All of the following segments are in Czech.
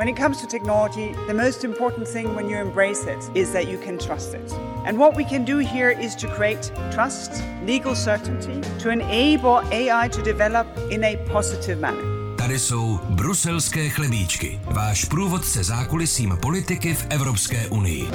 When it comes to technology, the most important thing when you embrace it is that you can trust it. And what we can do here is to create trust, legal certainty, to enable AI to develop in a positive manner. Tady jsou bruselské chlebíčky, váš průvodce zákulisím politiky v Evropské unii.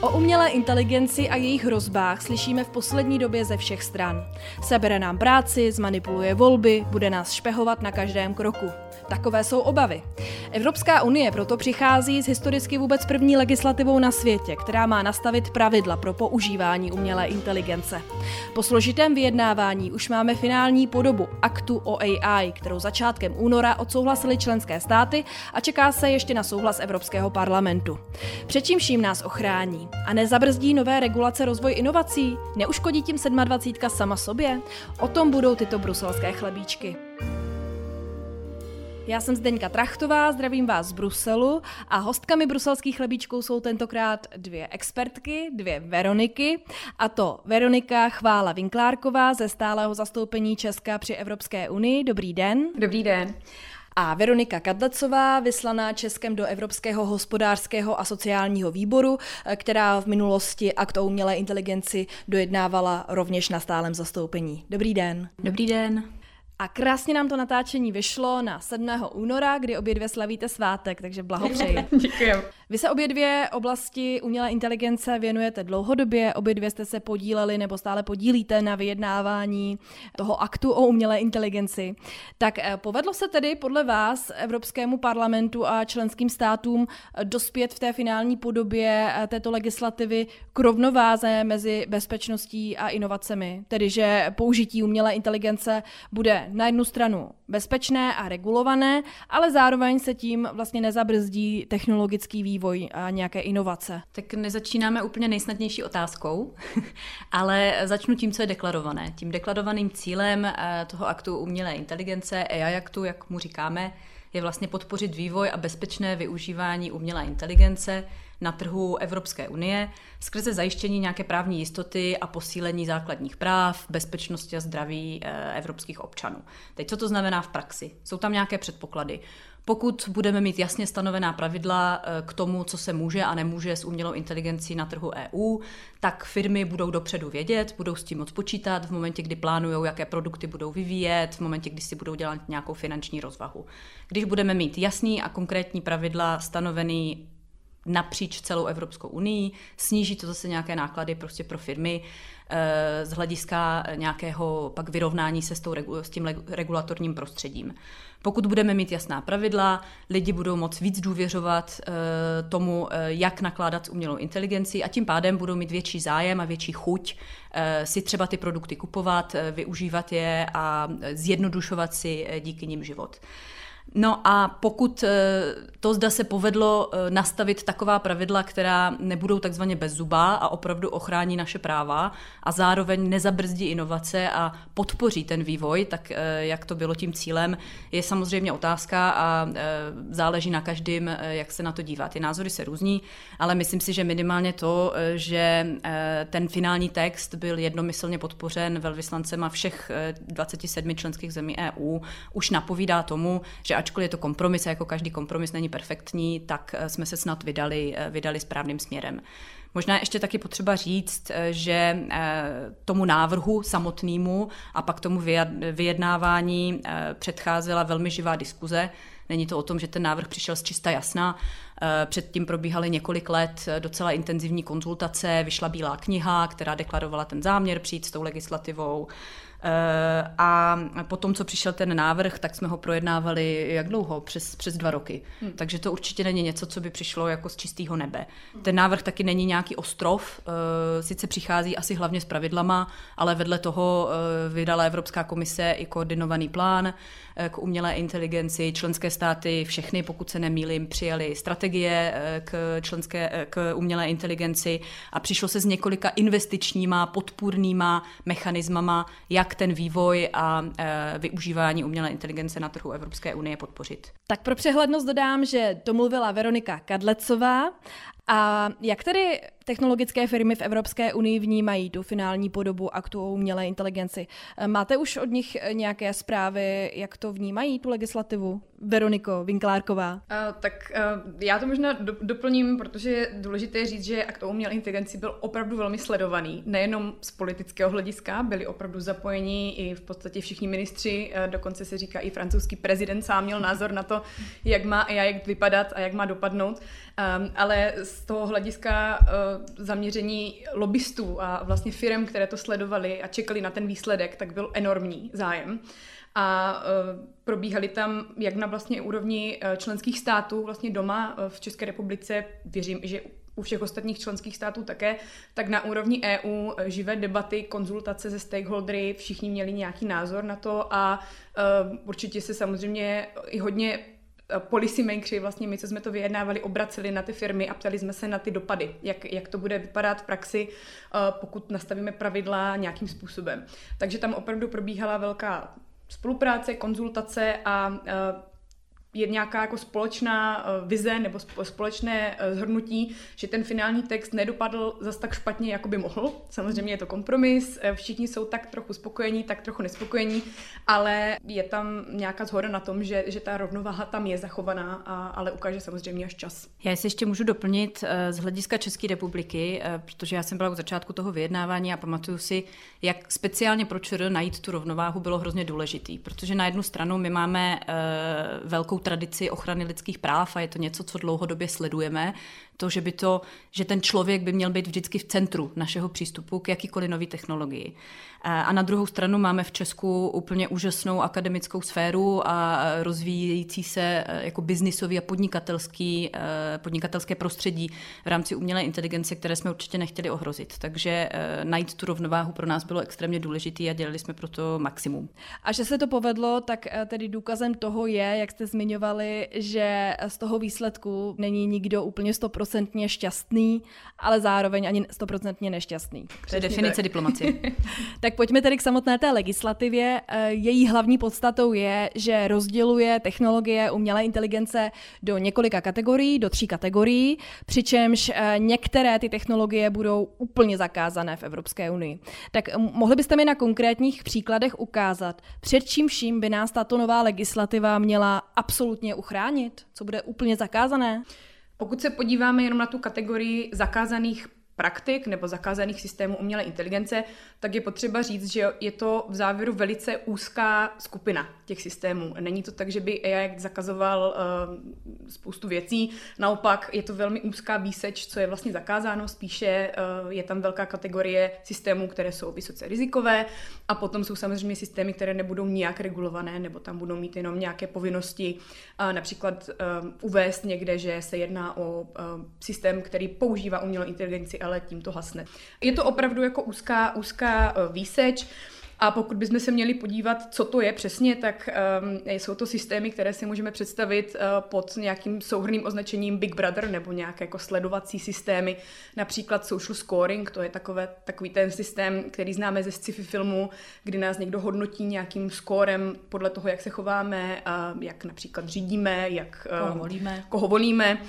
O umělé inteligenci a jejich hrozbách slyšíme v poslední době ze všech stran. Sebere nám práci, zmanipuluje volby, bude nás špehovat na každém kroku. Takové jsou obavy. Evropská unie proto přichází s historicky vůbec první legislativou na světě, která má nastavit pravidla pro používání umělé inteligence. Po složitém vyjednávání už máme finální podobu aktu o AI, kterou začátkem února odsouhlasili členské státy a čeká se ještě na souhlas Evropského parlamentu. Před čím vším nás ochrání? A nezabrzdí nové regulace rozvoj inovací? Neuškodí tím 27 sama sobě? O tom budou tyto bruselské chlebíčky. Já jsem Zdeňka Trachtová, zdravím vás z Bruselu a hostkami bruselských chlebíčků jsou tentokrát dvě expertky, dvě Veroniky, a to Veronika Chvála Vinklárková ze stálého zastoupení Česka při Evropské unii. Dobrý den. Dobrý den a Veronika Kadlecová, vyslaná Českem do Evropského hospodářského a sociálního výboru, která v minulosti akt o umělé inteligenci dojednávala rovněž na stálem zastoupení. Dobrý den. Dobrý den. A krásně nám to natáčení vyšlo na 7. února, kdy obě dvě slavíte svátek, takže blahopřeji. Děkuji. Vy se obě dvě oblasti umělé inteligence věnujete dlouhodobě, obě dvě jste se podíleli nebo stále podílíte na vyjednávání toho aktu o umělé inteligenci. Tak eh, povedlo se tedy podle vás Evropskému parlamentu a členským státům dospět v té finální podobě eh, této legislativy k rovnováze mezi bezpečností a inovacemi, tedy že použití umělé inteligence bude na jednu stranu bezpečné a regulované, ale zároveň se tím vlastně nezabrzdí technologický vývoj a nějaké inovace. Tak nezačínáme úplně nejsnadnější otázkou, ale začnu tím, co je deklarované. Tím deklarovaným cílem eh, toho aktu umělé inteligence, AI aktu, jak mu říkáme, je vlastně podpořit vývoj a bezpečné využívání umělé inteligence na trhu Evropské unie skrze zajištění nějaké právní jistoty a posílení základních práv, bezpečnosti a zdraví eh, evropských občanů. Teď co to znamená v praxi? Jsou tam nějaké předpoklady. Pokud budeme mít jasně stanovená pravidla eh, k tomu, co se může a nemůže s umělou inteligencí na trhu EU, tak firmy budou dopředu vědět, budou s tím moc počítat v momentě, kdy plánují, jaké produkty budou vyvíjet, v momentě, kdy si budou dělat nějakou finanční rozvahu. Když budeme mít jasný a konkrétní pravidla stanovený napříč celou Evropskou unii, sníží to zase nějaké náklady prostě pro firmy eh, z hlediska nějakého pak vyrovnání se s, tou, s tím regulatorním prostředím. Pokud budeme mít jasná pravidla, lidi budou moct víc důvěřovat eh, tomu, eh, jak nakládat s umělou inteligencí a tím pádem budou mít větší zájem a větší chuť si třeba ty produkty kupovat, využívat je a zjednodušovat si díky nim život. No a pokud eh, to zda se povedlo eh, nastavit taková pravidla, která nebudou takzvaně bezzubá a opravdu ochrání naše práva a zároveň nezabrzdí inovace a podpoří ten vývoj, tak eh, jak to bylo tím cílem, je samozřejmě otázka a záleží na každém, jak se na to dívá. Ty názory se různí, ale myslím si, že minimálně to, že ten finální text byl jednomyslně podpořen velvyslancem a všech 27 členských zemí EU, už napovídá tomu, že ačkoliv je to kompromis a jako každý kompromis není perfektní, tak eh, jsme se snad vydali, eh, vydali správným směrem. Možná ještě taky potřeba říct, eh, že tomu návrhu samotnému a pak tomu vyjednávání předcházela velmi živá diskuze. Není to o tom, že ten návrh přišel z čista jasná. Předtím probíhaly několik let docela intenzivní konzultace, vyšla bílá kniha, která deklarovala ten záměr přijít s tou legislativou. Eh, a potom, co přišel ten návrh, tak jsme ho projednávali jak dlouho? Přes, přes dva roky. Hmm. Takže to určitě není něco, co by přišlo jako z čistého nebe. Ten návrh taky není nějaký ostrov, eh, sice přichází asi hlavně s pravidlama, ale vedle toho eh, vydala Evropská komise i koordinovaný plán k umělé inteligenci. Členské státy, všechny, pokud se nemýlím, přijali strategie k, členské, k umělé inteligenci a přišlo se s několika investičníma, podpůrnýma mechanismama, jak jak ten vývoj a e, využívání umělé inteligence na trhu Evropské unie podpořit. Tak pro přehlednost dodám, že to mluvila Veronika Kadlecová A jak tedy technologické firmy v Evropské unii vnímají tu finální podobu aktu o umělé inteligenci? Máte už od nich nějaké zprávy, jak to vnímají, tu legislativu? Veroniko Vinklárková. Uh, tak uh, já to možná do, doplním, protože je důležité říct, že akt o umělé inteligenci byl opravdu velmi sledovaný. Nejenom z politického hlediska, byli opravdu zapojeni i v podstatě všichni ministři, dokonce se říká i francouzský prezident sám měl názor na to, jak má AI jak vypadat a jak má dopadnout. Um, ale z toho hlediska zaměření lobbystů a vlastně firm, které to sledovali a čekali na ten výsledek, tak byl enormní zájem. A uh, probíhaly tam jak na vlastně úrovni uh, členských států, vlastně doma uh, v České republice, věřím, že u všech ostatních členských států také, tak na úrovni EU živé debaty, konzultace se stakeholdery, všichni měli nějaký názor na to a určitě se samozřejmě i hodně policy makeri, vlastně my, co jsme to vyjednávali, obraceli na ty firmy a ptali jsme se na ty dopady, jak, jak to bude vypadat v praxi, eh, pokud nastavíme pravidla nějakým způsobem. Takže tam opravdu probíhala velká spolupráce, konzultace a eh, je nějaká jako společná eh, vize nebo společné zhrnutí, že ten finální text nedopadl zas tak špatně, jako by mohl. Samozřejmě je to kompromis, všichni jsou tak trochu spokojení, tak trochu nespokojení, ale je tam nějaká zhoda na tom, že, že ta rovnováha tam je zachovaná, a, ale ukáže samozřejmě až čas. Já si ještě můžu doplnit eh, z hlediska České republiky, eh, protože já jsem byla u začátku toho vyjednávání a pamatuju si, jak speciálně pro ČR najít tu rovnováhu bylo hrozně důležitý, protože na jednu stranu my máme velkou tradici ochrany lidských práv a je to něco, co dlouhodobě sledujeme. To, že, by to, že ten člověk by měl být vždycky v centru našeho přístupu k jakýkoliv nové technologii. A na druhou stranu máme v Česku úplně úžasnou akademickou sféru a rozvíjející se e, jako biznisový a podnikatelský, e, podnikatelské prostředí v rámci umělé inteligence, které jsme určitě nechtěli ohrozit. Takže e, najít tu rovnováhu pro nás bylo extrémně důležité a dělali jsme pro to maximum. A že se to povedlo, tak tedy důkazem toho je, jak jste zmiňovali, že z toho výsledku není nikdo úplně stoprocentně šťastný, ale zároveň ani stoprocentně nešťastný. To je definice diplomacie. Tak pojďme tedy k samotné té legislativě. Eh, její hlavní podstatou je, že rozděluje technologie umělé inteligence do několika kategorií, do tří kategorií, přičemž eh, některé ty technologie budou úplně zakázané v Evropské unii. Tak mohli byste mi na konkrétních příkladech ukázat, před čím vším by nás tato nová legislativa měla absolutně uchránit? Co bude úplně zakázané? Pokud se podíváme jenom na tu kategorii zakázaných praktik nebo zakázaných systémů umělé inteligence, tak je potřeba říct, že je to v závěru velice úzká skupina těch systémů. Není to tak, že by AI zakazoval uh, spoustu věcí, naopak je to velmi úzká výseč, co je vlastně zakázáno, spíše uh, je tam velká kategorie systémů, které jsou vysoce rizikové a potom jsou samozřejmě systémy, které nebudou nijak regulované nebo tam budou mít jenom nějaké povinnosti, uh, například uh, uvést někde, že se jedná o uh, systém, který používá umělou inteligenci, ale tím to hasne. Je to opravdu jako úzká, úzká eh, výseč. A pokud bychom se měli podívat, co to je přesně, tak um, jsou to systémy, které si můžeme představit uh, pod nějakým souhrným označením Big Brother nebo nějaké jako sledovací systémy, například social scoring, to je takové, takový ten systém, který známe ze sci-fi filmu, kdy nás někdo hodnotí nějakým skórem podle toho, jak se chováme, uh, jak například řídíme, jak uh, koho volíme. Koho volíme. Uh,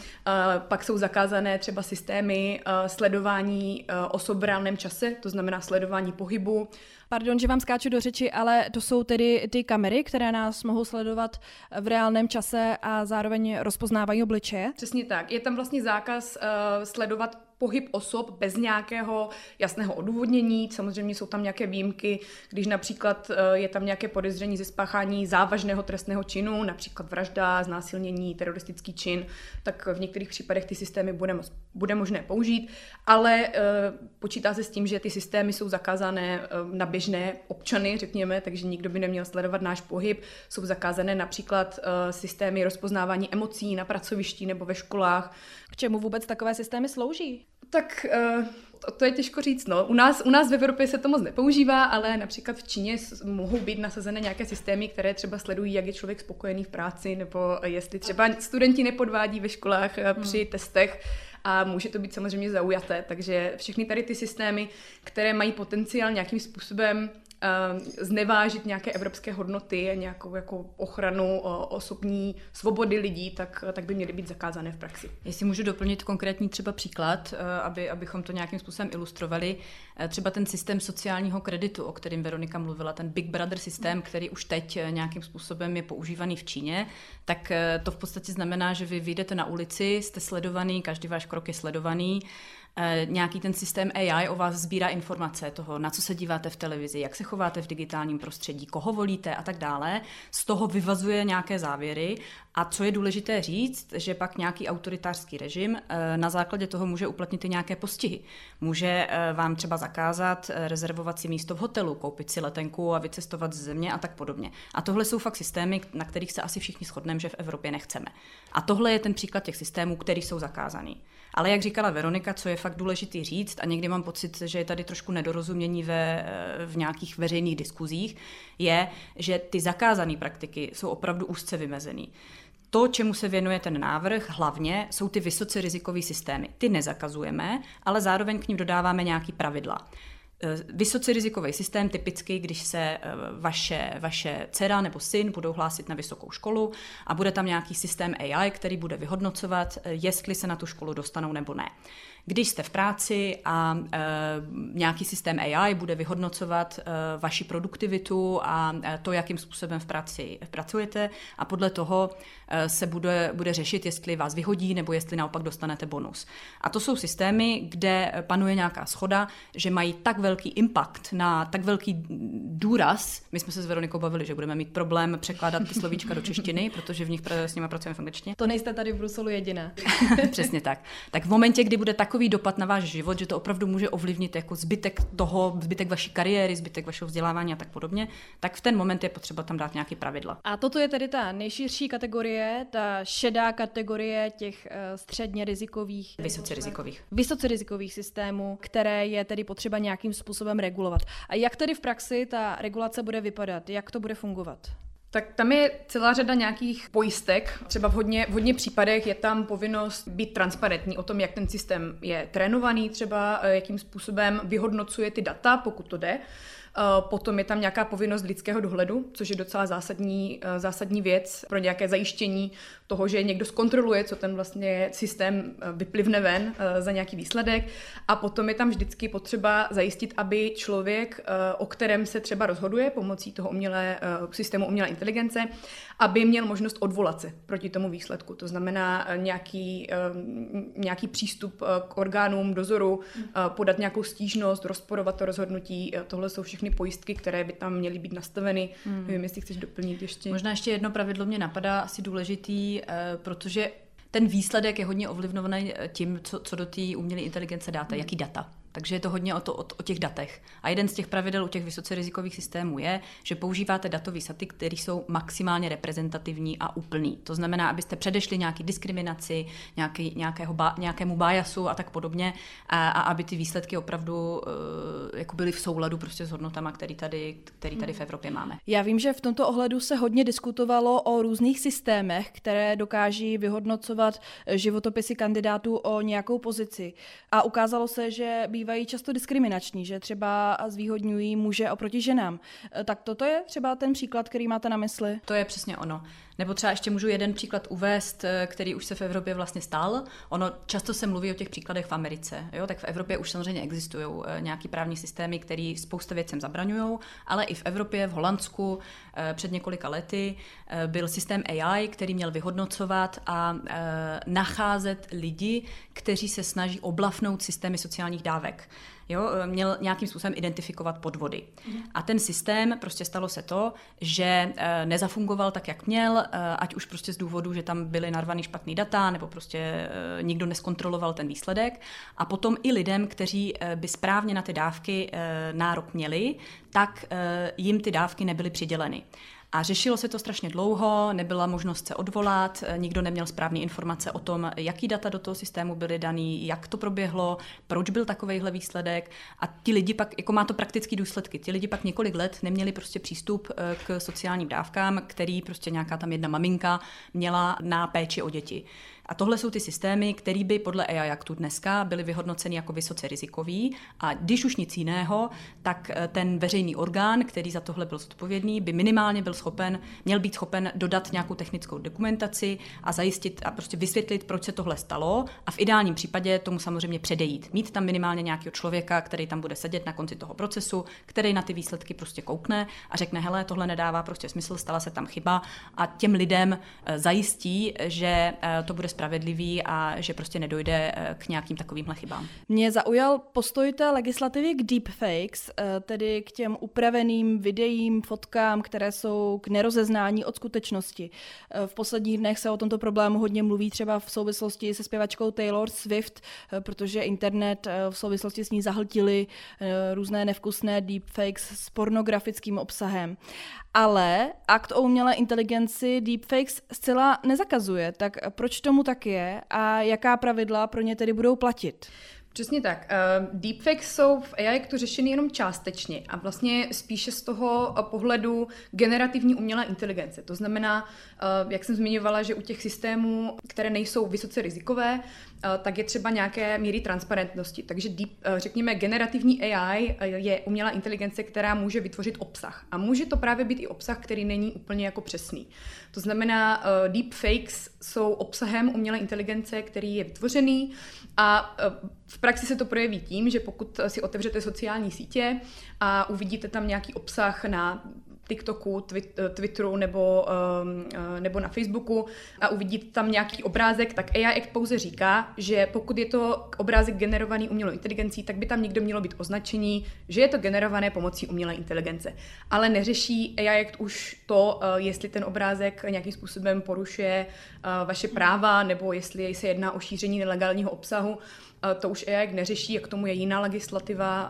pak jsou zakázané třeba systémy uh, sledování uh, osob v reálném čase, to znamená sledování pohybu, Pardon, že vám skáču do řeči, ale to jsou tedy ty kamery, které nás mohou sledovat v reálném čase a zároveň rozpoznávají obličeje? Přesně tak. Je tam vlastně zákaz uh, sledovat pohyb osob bez nějakého jasného odůvodnění. Samozřejmě jsou tam nějaké výjimky, když například eh, je tam nějaké podezření ze spáchání závažného trestného činu, například vražda, znásilnění, teroristický čin, tak v některých případech ty systémy bude, bude možné použít, ale eh, počítá se s tím, že ty systémy jsou zakázané eh, na běžné občany, řekněme, takže nikdo by neměl sledovat náš pohyb. Jsou zakázané například systémy rozpoznávání emocí na pracovišti nebo ve školách. K čemu vůbec takové systémy slouží? Tak uh, to, to je těžko říct. No. U, nás, u nás v Evropě se to moc nepoužívá, ale například v Číně mohou být nasazené nějaké systémy, které třeba sledují, jak je člověk spokojený v práci, nebo jestli třeba studenti nepodvádí ve školách při hmm. testech a může to být samozřejmě zaujaté. Takže všechny tady ty systémy, které mají potenciál nějakým způsobem znevážit nějaké evropské hodnoty a nějakou jako ochranu osobní svobody lidí, tak, tak by měly být zakázané v praxi. Jestli můžu doplnit konkrétní třeba příklad, aby, abychom to nějakým způsobem ilustrovali, třeba ten systém sociálního kreditu, o kterém Veronika mluvila, ten Big Brother systém, který už teď nějakým způsobem je používaný v Číně, tak to v podstatě znamená, že vy vyjdete na ulici, jste sledovaný, každý váš krok je sledovaný, Eh, nějaký ten systém AI o vás sbírá informace toho, na co se díváte v televizi, jak se chováte v digitálním prostředí, koho volíte a tak dále. Z toho vyvazuje nějaké závěry a co je důležité říct, že pak nějaký autoritářský režim eh, na základě toho může uplatnit i nějaké postihy. Může eh, vám třeba zakázat rezervovat si místo v hotelu, koupit si letenku a vycestovat z země a tak podobně. A tohle jsou fakt systémy, na kterých se asi všichni shodneme, že v Evropě nechceme. A tohle je ten příklad těch systémů, který jsou zakázaný. Ale jak říkala Veronika, co je fakt důležitý říct, a někdy mám pocit, že je tady trošku nedorozumění ve, v nějakých veřejných diskuzích, je, že ty zakázané praktiky jsou opravdu úzce vymezený. To, čemu se věnuje ten návrh, hlavně jsou ty vysoce rizikové systémy. Ty nezakazujeme, ale zároveň k ním dodáváme nějaký pravidla. Eh, vysoce rizikový systém, typicky, když se eh, vaše, vaše dcera nebo syn budou hlásit na vysokou školu a bude tam nějaký systém AI, který bude vyhodnocovat, eh, jestli se na tu školu dostanou nebo ne. Když jste v práci a e, nějaký systém AI bude vyhodnocovat e, vaši produktivitu a e, to, jakým způsobem v práci pracujete a podle toho e, se bude, bude řešit, jestli vás vyhodí nebo jestli naopak dostanete bonus. A to jsou systémy, kde panuje nějaká schoda, že mají tak velký impact na tak velký důraz. My jsme se s Veronikou bavili, že budeme mít problém překládat ty slovíčka do češtiny, protože v nich s nimi pracujeme v angličtině. To nejste tady v Bruselu jediná. Přesně tak. Tak v momentě, kdy bude takový takový dopad na váš život, že to opravdu může ovlivnit jako zbytek toho, zbytek vaší kariéry, zbytek vašeho vzdělávání a tak podobně, tak v ten moment je potřeba tam dát nějaké pravidla. A toto je tedy ta nejširší kategorie, ta šedá kategorie těch uh, středně rizikových, vysoce rizikových. Vysoce rizikových systémů, které je tedy potřeba nějakým způsobem regulovat. A jak tedy v praxi ta regulace bude vypadat? Jak to bude fungovat? Tak tam je celá řada nějakých pojistek. Třeba v hodně, v hodně případech je tam povinnost být transparentní o tom, jak ten systém je trénovaný, třeba eh, jakým způsobem vyhodnocuje ty data, pokud to jde. Eh, potom je tam nějaká povinnost lidského dohledu, což je docela zásadní, eh, zásadní věc pro nějaké zajištění toho, že někdo zkontroluje, co ten vlastně systém eh, vyplivne ven za nějaký výsledek. A potom je tam vždycky potřeba zajistit, aby člověk, o kterém se třeba rozhoduje pomocí toho umělé, systému umělé inteligence, aby měl možnost odvolat se proti tomu výsledku. To znamená nějaký, nějaký přístup k orgánům dozoru, podat nějakou stížnost, rozporovat to rozhodnutí. Tohle jsou všechny pojistky, které by tam měly být nastaveny. Hmm. Nevím, jestli chceš doplnit ještě. Možná ještě jedno pravidlo mě napadá asi důležitý, eh, protože ten výsledek je hodně ovlivňovaný eh, tím, co, co do té umělé inteligence dáte, hmm. jaký data. Takže je to hodně o, to, o, o těch datech. A jeden z těch pravidel u těch vysoce rizikových systémů je, že používáte datové saty, které jsou maximálně reprezentativní a úplný. To znamená, abyste předešli nějaký diskriminaci, nějaký, nějakého ba, nějakému biasu a tak podobně, a, a aby ty výsledky opravdu uh, jako byly v souladu prostě s hodnotama, který tady, který tady v Evropě máme. Já vím, že v tomto ohledu se hodně diskutovalo o různých systémech, které dokáží vyhodnocovat životopisy kandidátů o nějakou pozici. A ukázalo se, že bývají často diskriminační, že třeba zvýhodňují muže oproti ženám. E, tak toto je třeba ten příklad, který máte na mysli? To je přesně ono. Nebo třeba ještě můžu jeden příklad uvést, e, který už se v Evropě vlastně stal. Ono často se mluví o těch příkladech v Americe. Jo? Tak v Evropě už samozřejmě existují e, nějaký právní systémy, které spousta věcem zabraňují, ale i v Evropě, v Holandsku před několika lety byl systém AI, který měl vyhodnocovat a nacházet lidi, kteří se snaží oblafnout systémy sociálních dávek. Jo, měl nějakým způsobem identifikovat podvody. Mm. A ten systém, prostě stalo se to, že eh, nezafungoval tak, jak měl, eh, ať už prostě z důvodu, že tam byly narvaný špatný data, nebo prostě nikdo neskontroloval ten výsledek. A potom i lidem, kteří by správně na ty dávky nárok měli, tak jim ty dávky nebyly přiděleny. A řešilo se to strašně dlouho, nebyla možnost se odvolat, nikdo neměl správné informace o tom, jaký data do toho systému byly daný, jak to proběhlo, proč byl takovýhle výsledek. A ti lidi pak, jako má to praktické důsledky, ti lidi pak několik let neměli prostě přístup eh, k sociálním dávkám, který prostě nějaká tam jedna maminka měla na péči o děti. A tohle jsou ty systémy, které by podle AI Actu dneska byly vyhodnoceny jako vysoce rizikový. A když už nic jiného, tak eh, ten veřejný orgán, který za tohle byl zodpovědný, by minimálně byl schopen, měl být schopen dodat nějakou technickou dokumentaci a zajistit a prostě vysvětlit, proč se tohle stalo a v ideálním případě tomu samozřejmě předejít. Mít tam minimálně nějakého člověka, který tam bude sedět na konci toho procesu, který na ty výsledky prostě koukne a řekne, hele, tohle nedává prostě smysl, stala se tam chyba a těm lidem eh, zajistí, že eh, to bude spravedlivý a že prostě nedojde eh, k nějakým takovýmhle chybám. Mě zaujal postoj té legislativy k deepfakes, tedy k těm upraveným videím, fotkám, které jsou k nerozeznání od skutečnosti. V posledních dnech se o tomto problému hodně mluví třeba v souvislosti se zpěvačkou Taylor Swift, protože internet v souvislosti s ní zahltili různé nevkusné deepfakes s pornografickým obsahem. Ale akt o umělé inteligenci deepfakes zcela nezakazuje. Tak proč tomu tak je a jaká pravidla pro ně tedy budou platit? Přesně tak. Uh, deepfakes jsou v AI to řešeny jenom částečně a vlastně spíše z toho pohledu generativní umělé inteligence. To znamená, uh, jak jsem zmiňovala, že u těch systémů, které nejsou vysoce rizikové, tak je třeba nějaké míry transparentnosti. Takže deep, řekněme, generativní AI je umělá inteligence, která může vytvořit obsah. A může to právě být i obsah, který není úplně jako přesný. To znamená, deepfakes jsou obsahem umělé inteligence, který je vytvořený a v praxi se to projeví tím, že pokud si otevřete sociální sítě a uvidíte tam nějaký obsah na TikToku, Twitteru nebo, um, uh, nebo na Facebooku a uvidíte tam nějaký obrázek, tak AI Act pouze říká, že pokud je to obrázek generovaný umělou inteligencí, tak by tam někdo mělo být označení, že je to generované pomocí umělé inteligence. Ale neřeší AI Act už to, uh, jestli ten obrázek nějakým způsobem porušuje vaše práva nebo jestli se jedná o šíření nelegálního obsahu. To už EIC neřeší, jak tomu je jiná legislativa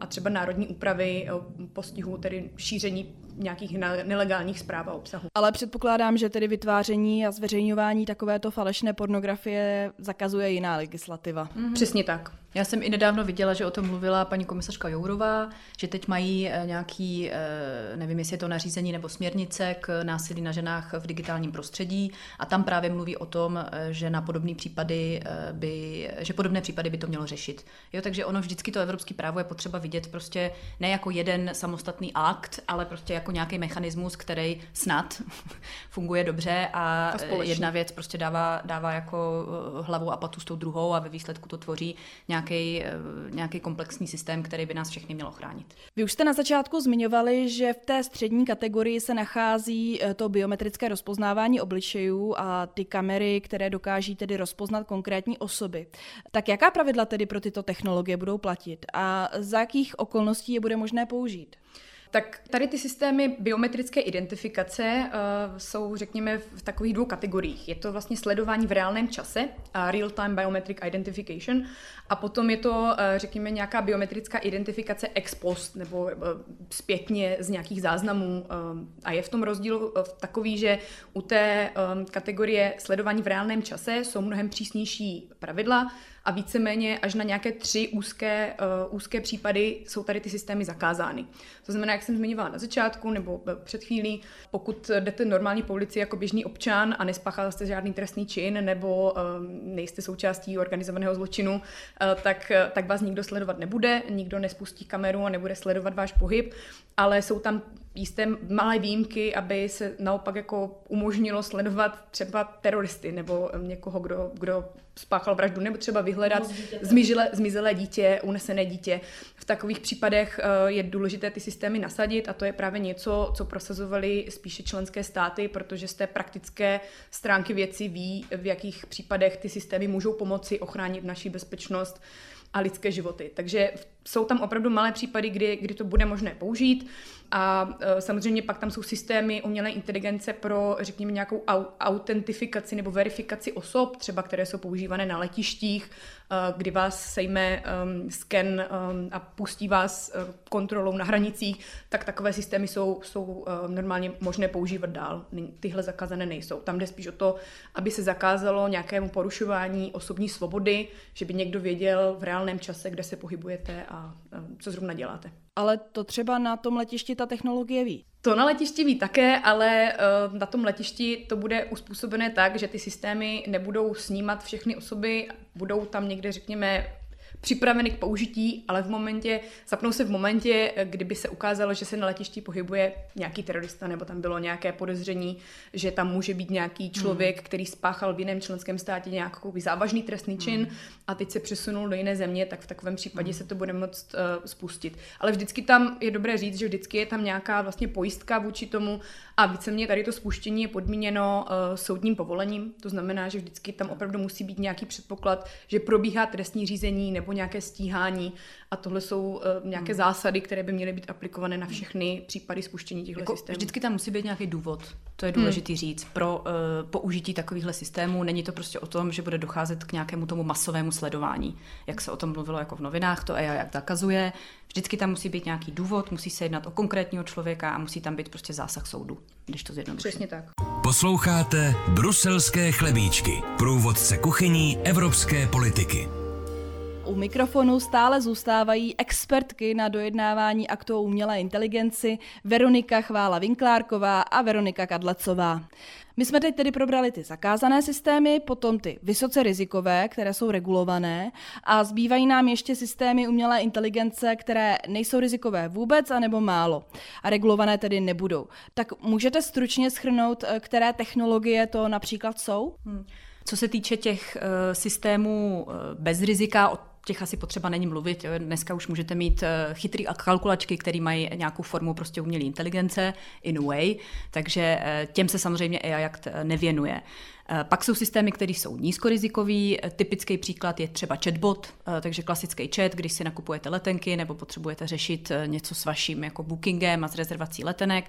a třeba národní úpravy postihu, tedy šíření nějakých nelegálních zpráv a obsahu. Ale předpokládám, že tedy vytváření a zveřejňování takovéto falešné pornografie zakazuje jiná legislativa. Mm-hmm. Přesně tak. Já jsem i nedávno viděla, že o tom mluvila paní komisařka Jourová, že teď mají eh, nějaký, eh, nevím, jestli je to nařízení nebo směrnice k násilí na ženách v digitálním prostředí a tam právě mluví o tom, eh, že na podobné případy by, že podobné případy by to mělo řešit. Jo, takže ono vždycky to evropské právo je potřeba vidět prostě ne jako jeden samostatný akt, ale prostě jako nějaký mechanismus, který snad funguje dobře a, a jedna věc prostě dává, dává jako hlavu a patu s tou druhou a ve výsledku to tvoří nějak nějaký, eh, nějaký komplexní systém, který by nás všechny měl ochránit. Vy už jste na začátku zmiňovali, že v té střední kategorii se nachází eh, to biometrické rozpoznávání obličejů a ty kamery, které dokáží tedy rozpoznat konkrétní osoby. Tak jaká pravidla tedy pro tyto technologie budou platit a za jakých okolností je bude možné použít? Tak tady ty systémy biometrické identifikace uh, jsou, řekněme, v takových dvou kategoriích. Je to vlastně sledování v reálném čase, uh, real-time biometric identification, a potom je to, uh, řekněme, nějaká biometrická identifikace ex post, nebo uh, zpětně z nějakých záznamů. Uh, a je v tom rozdíl uh, takový, že u té um, kategorie sledování v reálném čase jsou mnohem přísnější pravidla, a víceméně až na nějaké tři úzké, uh, úzké případy jsou tady ty systémy zakázány. To znamená, jak jsem zmiňovala na začátku nebo před chvílí, pokud jdete normální po ulici jako běžný občan a nespáchal jste žádný trestný čin nebo um, nejste součástí organizovaného zločinu, uh, tak, tak vás nikdo sledovat nebude, nikdo nespustí kameru a nebude sledovat váš pohyb, ale jsou tam jisté malé výjimky, aby se naopak jako umožnilo sledovat třeba teroristy nebo někoho, kdo, kdo spáchal vraždu, nebo třeba vyhledat zmizele, zmizelé dítě, unesené dítě. V takových případech eh, je důležité ty systémy nasadit a to je právě něco, co prosazovali spíše členské státy, protože z té praktické stránky věci ví, v jakých případech ty systémy můžou pomoci ochránit naši bezpečnost a lidské životy. Takže jsou tam opravdu malé případy, kdy, kdy to bude možné použít. A e, samozřejmě pak tam jsou systémy umělé inteligence pro, řekněme, nějakou au, autentifikaci nebo verifikaci osob, třeba které jsou používané na letištích, e, kdy vás sejme um, sken um, a pustí vás kontrolou na hranicích, tak takové systémy jsou, jsou normálně možné používat dál. Tyhle zakázané nejsou. Tam jde spíš o to, aby se zakázalo nějakému porušování osobní svobody, že by někdo věděl v reálném čase, kde se pohybujete a co zrovna děláte ale to třeba na tom letišti ta technologie ví. To na letišti ví také, ale uh, na tom letišti to bude uspůsobené tak, že ty systémy nebudou snímat všechny osoby, budou tam někde, řekněme, připraveny k použití, ale v momentě, zapnou se v momentě, kdyby se ukázalo, že se na letišti pohybuje nějaký terorista, nebo tam bylo nějaké podezření, že tam může být nějaký hmm. člověk, hmm. který spáchal v jiném členském státě nějaký závažný trestný čin hmm. a teď se přesunul do jiné země, tak v takovém případě hmm. se to bude moct uh, spustit. Ale vždycky tam je dobré říct, že vždycky je tam nějaká vlastně pojistka vůči tomu a víceméně tady to spuštění je podmíněno uh, soudním povolením. To znamená, že vždycky tam opravdu musí být nějaký předpoklad, že probíhá trestní řízení nebo nějaké stíhání a tohle jsou uh, nějaké hmm. zásady, které by měly být aplikované na všechny případy spuštění těchto jako systémů. Vždycky tam musí být nějaký důvod. To je důležité hmm. říct. Pro uh, použití takovýchhle systémů není to prostě o tom, že bude docházet k nějakému tomu masovému sledování. Jak se o tom mluvilo jako v novinách, to AI jak zakazuje. Vždycky tam musí být nějaký důvod, musí se jednat o konkrétního člověka a musí tam být prostě zásah soudu, když to zjednoduším. Přesně tak. Posloucháte Bruselské chlebíčky, průvodce kuchyní evropské politiky. U mikrofonu stále zůstávají expertky na dojednávání aktu o umělé inteligenci Veronika Chvála-Vinklárková a Veronika Kadlecová. My jsme teď tedy probrali ty zakázané systémy, potom ty vysoce rizikové, které jsou regulované a zbývají nám ještě systémy umělé inteligence, které nejsou rizikové vůbec anebo málo a regulované tedy nebudou. Tak můžete stručně schrnout, eh, které technologie to například jsou? Hmm. Co se týče těch uh, systémů uh, bez rizika, těch asi potřeba není mluvit. Jo. Dneska už můžete mít uh, chytrý kalkulačky, které mají nějakou formu prostě umělé inteligence, in a way, takže uh, těm se samozřejmě AI Act nevěnuje. Eh, pak jsou systémy, které jsou nízkorizikový. Typický příklad je třeba chatbot, eh, takže klasický chat, když si nakupujete letenky nebo potřebujete řešit eh, něco s vaším jako bookingem a s rezervací letenek.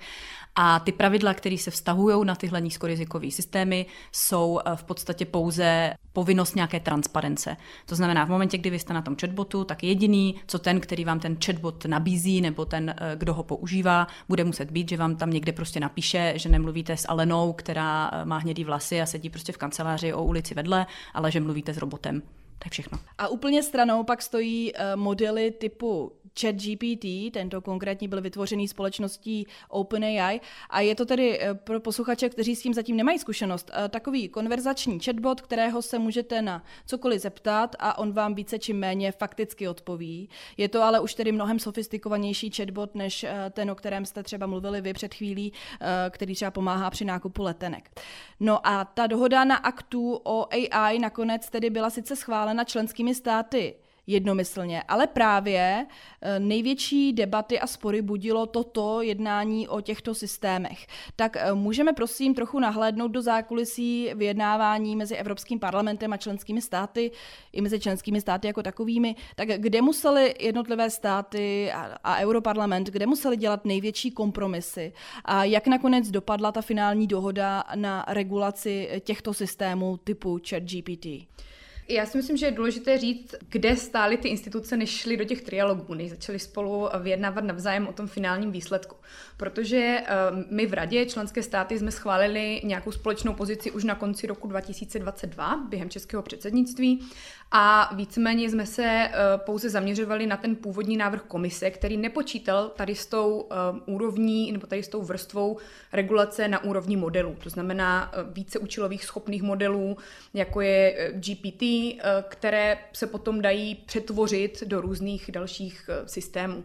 A ty pravidla, které se vztahují na tyhle nízkorizikové systémy, jsou v podstatě pouze povinnost nějaké transparence. To znamená, v momentě, kdy vy jste na tom chatbotu, tak jediný, co ten, který vám ten chatbot nabízí, nebo ten, kdo ho používá, bude muset být, že vám tam někde prostě napíše, že nemluvíte s Alenou, která má hnědý vlasy a sedí prostě v kanceláři o ulici vedle, ale že mluvíte s robotem. Je všechno. A úplně stranou pak stojí uh, modely typu ChatGPT, tento konkrétní byl vytvořený společností OpenAI a je to tedy uh, pro posluchače, kteří s tím zatím nemají zkušenost, uh, takový konverzační chatbot, kterého se můžete na cokoliv zeptat a on vám více či méně fakticky odpoví. Je to ale už tedy mnohem sofistikovanější chatbot než ten, o kterém jste třeba mluvili vy před chvílí, který třeba pomáhá při nákupu letenek. No a ta dohoda na aktu o AI nakonec tedy byla sice schválena členskými státy jednomyslně, ale právě eh, největší debaty a spory budilo toto jednání o těchto systémech. Tak eh, můžeme prosím trochu nahlédnout do zákulisí vyjednávání mezi Evropským parlamentem a členskými státy, i mezi členskými státy jako takovými, tak kde museli jednotlivé státy a, a Europarlament, kde museli dělat největší kompromisy a jak nakonec dopadla ta finální dohoda na regulaci těchto systémů typu ChatGPT? Já si myslím, že je důležité říct, kde stály ty instituce, než šly do těch trialogů, než začaly spolu vyjednávat navzájem o tom finálním výsledku. Protože eh, my v Radě členské státy jsme schválili nějakou společnou pozici už na konci roku 2022 během českého předsednictví a víceméně jsme se eh, pouze zaměřovali na ten původní návrh komise, který nepočítal tady s tou eh, úrovní nebo tady s tou vrstvou regulace na úrovni modelů. To znamená více účelových schopných modelů, jako je GPT, které se potom dají přetvořit do různých dalších systémů.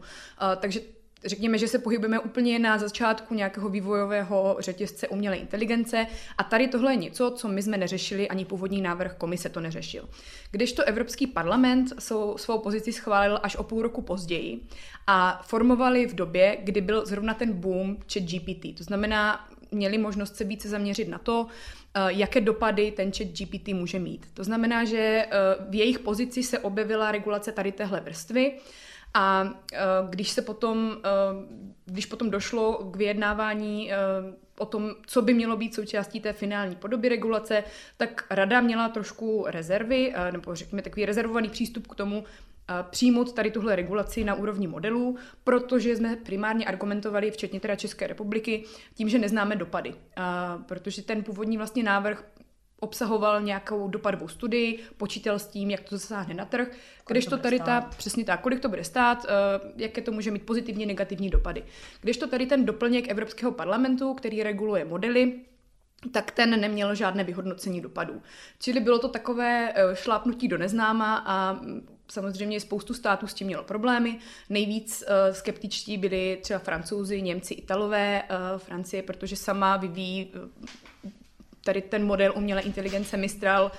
Takže řekněme, že se pohybujeme úplně na začátku nějakého vývojového řetězce umělé inteligence a tady tohle je něco, co my jsme neřešili, ani původní návrh komise to neřešil. Kdežto Evropský parlament svou, svou pozici schválil až o půl roku později a formovali v době, kdy byl zrovna ten boom chat GPT. To znamená, měli možnost se více zaměřit na to, eh, jaké dopady ten chat GPT může mít. To znamená, že eh, v jejich pozici se objevila regulace tady téhle vrstvy, a uh, když se potom, uh, když potom došlo k vyjednávání uh, o tom, co by mělo být součástí té finální podoby regulace, tak rada měla trošku rezervy, nebo řekněme takový rezervovaný přístup k tomu, přijmout tady tuhle regulaci na úrovni modelů, protože jsme primárně argumentovali, včetně teda České republiky, tím, že neznáme dopady. Protože ten původní vlastně návrh obsahoval nějakou dopadovou studii, počítal s tím, jak to zasáhne na trh, když to tady ta, přesně tak, kolik to bude stát, uh, jaké to může mít pozitivní, negativní dopady. Když to tady ten doplněk Evropského parlamentu, který reguluje modely, tak ten neměl žádné vyhodnocení dopadů. Čili bylo to takové eh, šlápnutí do neznáma a mm, samozřejmě spoustu států s tím mělo problémy. Nejvíc uh, skeptičtí byli třeba francouzi, Němci, Italové, uh, Francie, protože sama vyvíjí uh, tady ten model umělé inteligence Mistral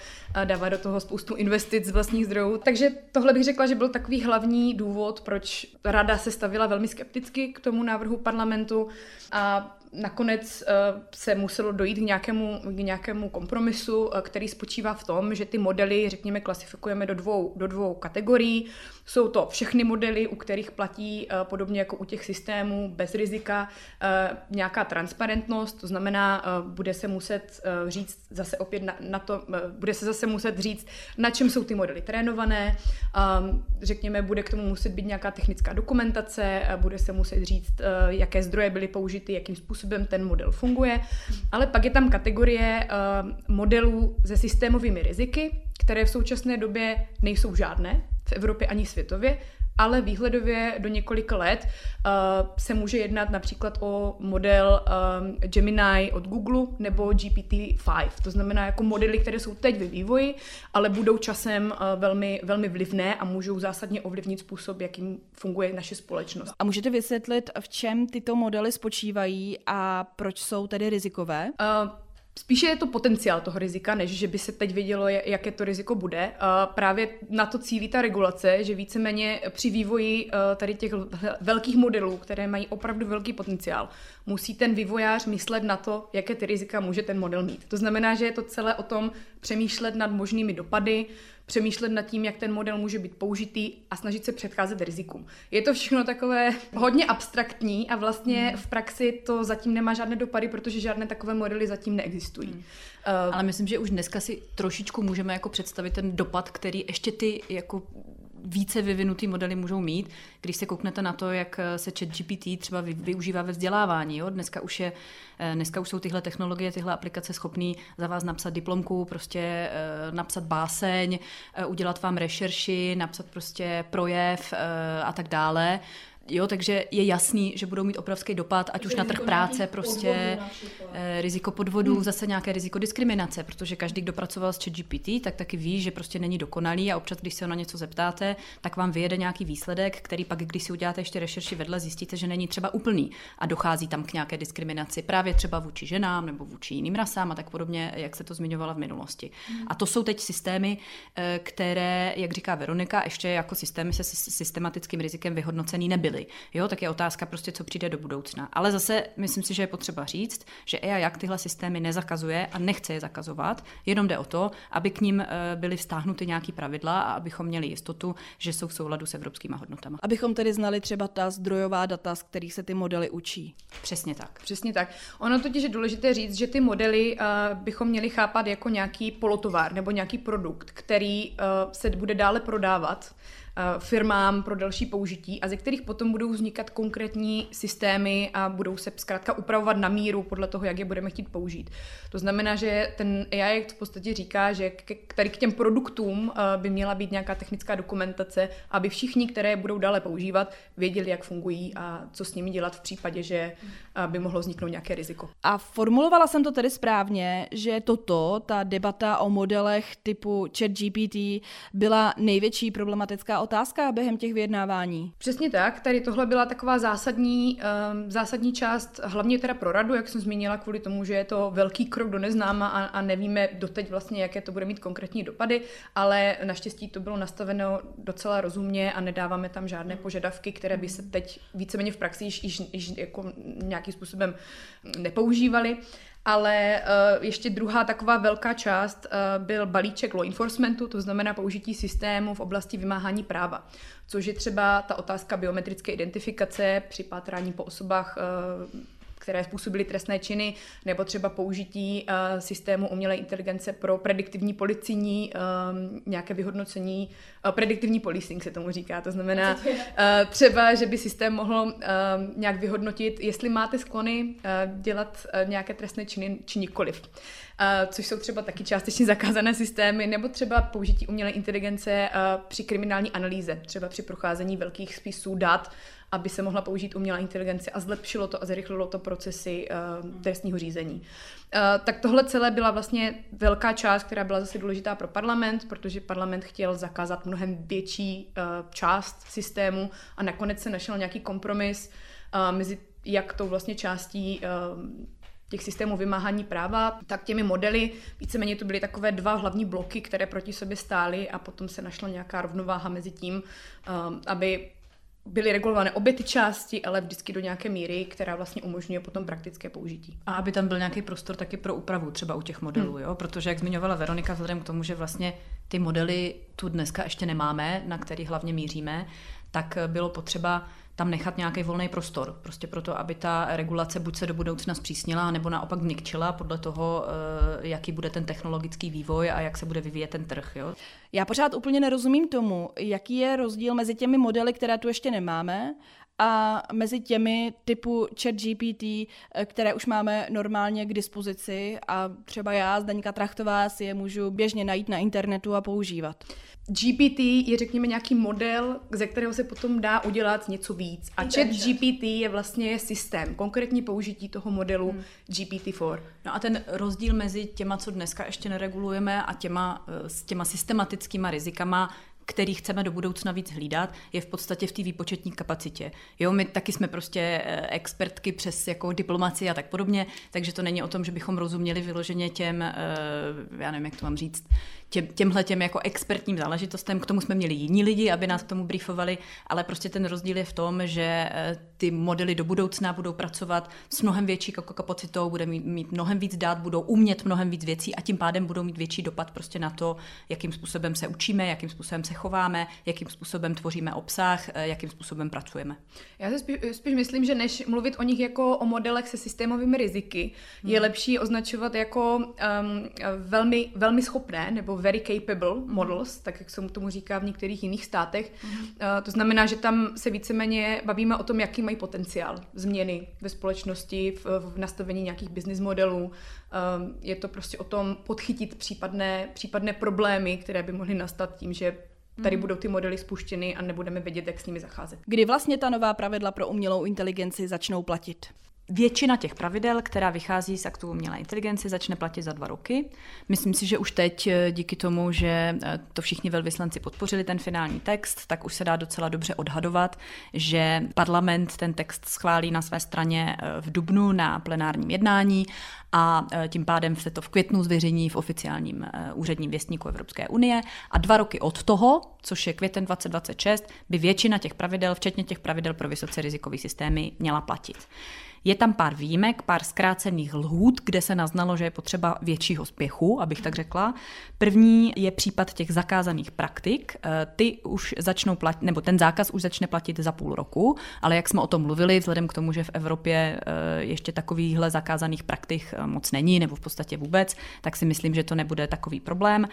dává do toho spoustu investic z vlastních zdrojů. Takže tohle bych řekla, že byl takový hlavní důvod, proč rada se stavila velmi skepticky k tomu návrhu parlamentu a nakonec uh, se muselo dojít k nějakému, k nějakému kompromisu, uh, který spočívá v tom, že ty modely, řekněme, klasifikujeme do dvou, do dvou kategorií. Jsou to všechny modely, u kterých platí uh, podobně jako u těch systémů bez rizika nějaká transparentnost, to znamená, bude se muset říct zase opět na, na to, bude se zase muset říct, na čem jsou ty modely trénované, řekněme, bude k tomu muset být nějaká technická dokumentace, bude se muset říct, jaké zdroje byly použity, jakým způsobem způsobem ten model funguje, ale pak je tam kategorie uh, modelů se systémovými riziky, které v současné době nejsou žádné v Evropě ani světově, ale výhledově do několika let uh, se může jednat například o model um, Gemini od Google nebo GPT-5. To znamená jako modely, které jsou teď ve vývoji, ale budou časem uh, velmi, velmi vlivné a můžou zásadně ovlivnit způsob, jakým funguje naše společnost. A můžete vysvětlit, v čem tyto modely spočívají a proč jsou tedy rizikové? Uh, Spíše je to potenciál toho rizika, než že by se teď vědělo, jaké to riziko bude. A právě na to cílí ta regulace, že víceméně při vývoji eh, tady těch velkých modelů, které mají opravdu velký potenciál, musí ten vývojář myslet na to, jaké ty rizika může ten model mít. To znamená, že je to celé o tom přemýšlet nad možnými dopady, přemýšlet nad tím, jak ten model může být použitý a snažit se předcházet rizikům. Je to všechno takové hodně abstraktní a vlastně hmm. v praxi to zatím nemá žádné dopady, protože žádné takové modely zatím neexistují. Hmm. Uh, Ale myslím, že už dneska si trošičku můžeme jako představit ten dopad, který ještě ty jako více vyvinutý modely můžou mít. Když se kouknete na to, jak se chat GPT třeba využívá ve vzdělávání. Jo? Dneska, už je, eh, dneska už jsou tyhle technologie, tyhle aplikace schopné za vás napsat diplomku, prostě eh, napsat báseň, eh, udělat vám rešerši, napsat prostě projev a tak dále. Jo, takže je jasný, že budou mít obrovský dopad, ať už na trh práce, prostě eh, riziko podvodů, hmm. zase nějaké riziko diskriminace, protože každý, kdo pracoval s ChatGPT, tak taky ví, že prostě není dokonalý a občas, když se ho na něco zeptáte, tak vám vyjede nějaký výsledek, který pak, když si uděláte ještě rešerši vedle, zjistíte, že není třeba úplný a dochází tam k nějaké diskriminaci, právě třeba vůči ženám nebo vůči jiným rasám a tak podobně, jak se to zmiňovala v minulosti. Hmm. A to jsou teď systémy, eh, které, jak říká Veronika, ještě jako systémy se systematickým rizikem vyhodnocený nebyly byly. Jo, tak je otázka prostě, co přijde do budoucna. Ale zase myslím si, že je potřeba říct, že AI jak tyhle systémy nezakazuje a nechce je zakazovat, jenom jde o to, aby k ním eh, byly vztáhnuty nějaký pravidla a abychom měli jistotu, že jsou v souladu s evropskými hodnotami. Abychom tedy znali třeba ta zdrojová data, z kterých se ty modely učí. Přesně tak. Přesně tak. Ono totiž je důležité říct, že ty modely uh, bychom měli chápat jako nějaký polotovar nebo nějaký produkt, který uh, se bude dále prodávat Eh, firmám pro další použití a ze kterých potom budou vznikat konkrétní systémy a budou se zkrátka upravovat na míru podle toho, jak je budeme chtít použít. To znamená, že ten AI v podstatě říká, že k, tady k těm produktům eh, by měla být nějaká technická dokumentace, aby všichni, které budou dále používat, věděli, jak fungují a co s nimi dělat v případě, že eh, by mohlo vzniknout nějaké riziko. A formulovala jsem to tedy správně, že toto, ta debata o modelech typu ChatGPT, byla největší problematická otázka během těch vyjednávání. Přesně tak, tady tohle byla taková zásadní, um, zásadní část, hlavně teda pro radu, jak jsem zmínila, kvůli tomu, že je to velký krok do neznáma a, a nevíme doteď vlastně, jaké to bude mít konkrétní dopady, ale naštěstí to bylo nastaveno docela rozumně a nedáváme tam žádné požadavky, které by se teď víceméně v praxi již, již, již jako nějakým způsobem nepoužívaly. Ale uh, ještě druhá taková velká část uh, byl balíček law enforcementu, to znamená použití systému v oblasti vymáhání práva, což je třeba ta otázka biometrické identifikace při pátrání po osobách uh, které způsobily trestné činy, nebo třeba použití uh, systému umělé inteligence pro prediktivní policijní um, nějaké vyhodnocení, uh, prediktivní policing se tomu říká, to znamená uh, třeba, že by systém mohl uh, nějak vyhodnotit, jestli máte sklony uh, dělat uh, nějaké trestné činy či nikoliv. Uh, což jsou třeba taky částečně zakázané systémy, nebo třeba použití umělé inteligence uh, při kriminální analýze, třeba při procházení velkých spisů dat, aby se mohla použít umělá inteligence a zlepšilo to a zrychlilo to procesy uh, trestního řízení. Uh, tak tohle celé byla vlastně velká část, která byla zase důležitá pro parlament, protože parlament chtěl zakázat mnohem větší uh, část systému a nakonec se našel nějaký kompromis uh, mezi jak tou vlastně částí uh, těch systémů vymáhání práva, tak těmi modely, víceméně to byly takové dva hlavní bloky, které proti sobě stály a potom se našla nějaká rovnováha mezi tím, aby byly regulované obě ty části, ale vždycky do nějaké míry, která vlastně umožňuje potom praktické použití. A aby tam byl nějaký prostor taky pro úpravu třeba u těch modelů, hmm. jo? protože jak zmiňovala Veronika, vzhledem k tomu, že vlastně ty modely tu dneska ještě nemáme, na který hlavně míříme, tak bylo potřeba tam nechat nějaký volný prostor. Prostě proto, aby ta regulace buď se do budoucna zpřísnila, nebo naopak vnikčila podle toho, eh, jaký bude ten technologický vývoj a jak se bude vyvíjet ten trh. Jo? Já pořád úplně nerozumím tomu, jaký je rozdíl mezi těmi modely, které tu ještě nemáme, a mezi těmi typu chat GPT, eh, které už máme normálně k dispozici a třeba já, Zdeňka Trachtová, si je můžu běžně najít na internetu a používat. GPT je, řekněme, nějaký model, ze kterého se potom dá udělat něco víc. A chat GPT je vlastně systém, konkrétní použití toho modelu hmm. GPT-4. No a ten rozdíl mezi těma, co dneska ještě neregulujeme a těma, eh, s těma systematickýma rizikama, který chceme do budoucna víc hlídat, je v podstatě v té výpočetní kapacitě. Jo, my taky jsme prostě eh, expertky přes jako diplomaci a tak podobně, takže to není o tom, že bychom rozuměli vyloženě těm, eh, já nevím, jak to mám říct, těm, těmhle těm jako expertním záležitostem. K tomu jsme měli jiní lidi, aby nás k tomu briefovali, ale prostě ten rozdíl je v tom, že eh, ty modely do budoucna budou pracovat s mnohem větší kapacitou, bude mít, mít mnohem víc dát, budou umět mnohem víc věcí a tím pádem budou mít větší dopad prostě na to, jakým způsobem se učíme, jakým způsobem se chováme, jakým způsobem tvoříme obsah, eh, jakým způsobem pracujeme. Já si spíš, spíš myslím, že než mluvit o nich jako o modelech se systémovými riziky, hmm. je lepší označovat jako um, velmi, velmi schopné nebo very capable mm-hmm. models, tak jak se tomu říká v některých jiných státech. Mm-hmm. To znamená, že tam se víceméně bavíme o tom, jaký mají potenciál změny ve společnosti, v, v nastavení nějakých business modelů. Uh, je to prostě o tom podchytit případné, případné problémy, které by mohly nastat tím, že tady mhm. budou ty modely spuštěny a nebudeme vědět, jak s nimi zacházet. Kdy vlastně ta nová pravidla pro umělou inteligenci začnou platit? Většina těch pravidel, která vychází z aktu umělé inteligence, začne platit za dva roky. Myslím si, že už teď eh, díky tomu, že eh, to všichni velvyslanci podpořili ten finální text, tak už se dá docela dobře odhadovat, že parlament ten text schválí na své straně eh, v dubnu na plenárním jednání a tím pádem se to v květnu zveřejní v oficiálním úředním věstníku Evropské unie a dva roky od toho, což je květen 2026, by většina těch pravidel, včetně těch pravidel pro vysoce rizikové systémy, měla platit. Je tam pár výjimek, pár zkrácených lhůt, kde se naznalo, že je potřeba většího spěchu, abych tak řekla. První je případ těch zakázaných praktik. Eh, ty už začnou platit, nebo ten zákaz už začne platit za půl roku, ale jak jsme o tom mluvili, vzhledem k tomu, že v Evropě eh, ještě takovýchhle zakázaných praktik eh, moc není, nebo v podstatě vůbec, tak si myslím, že to nebude takový problém.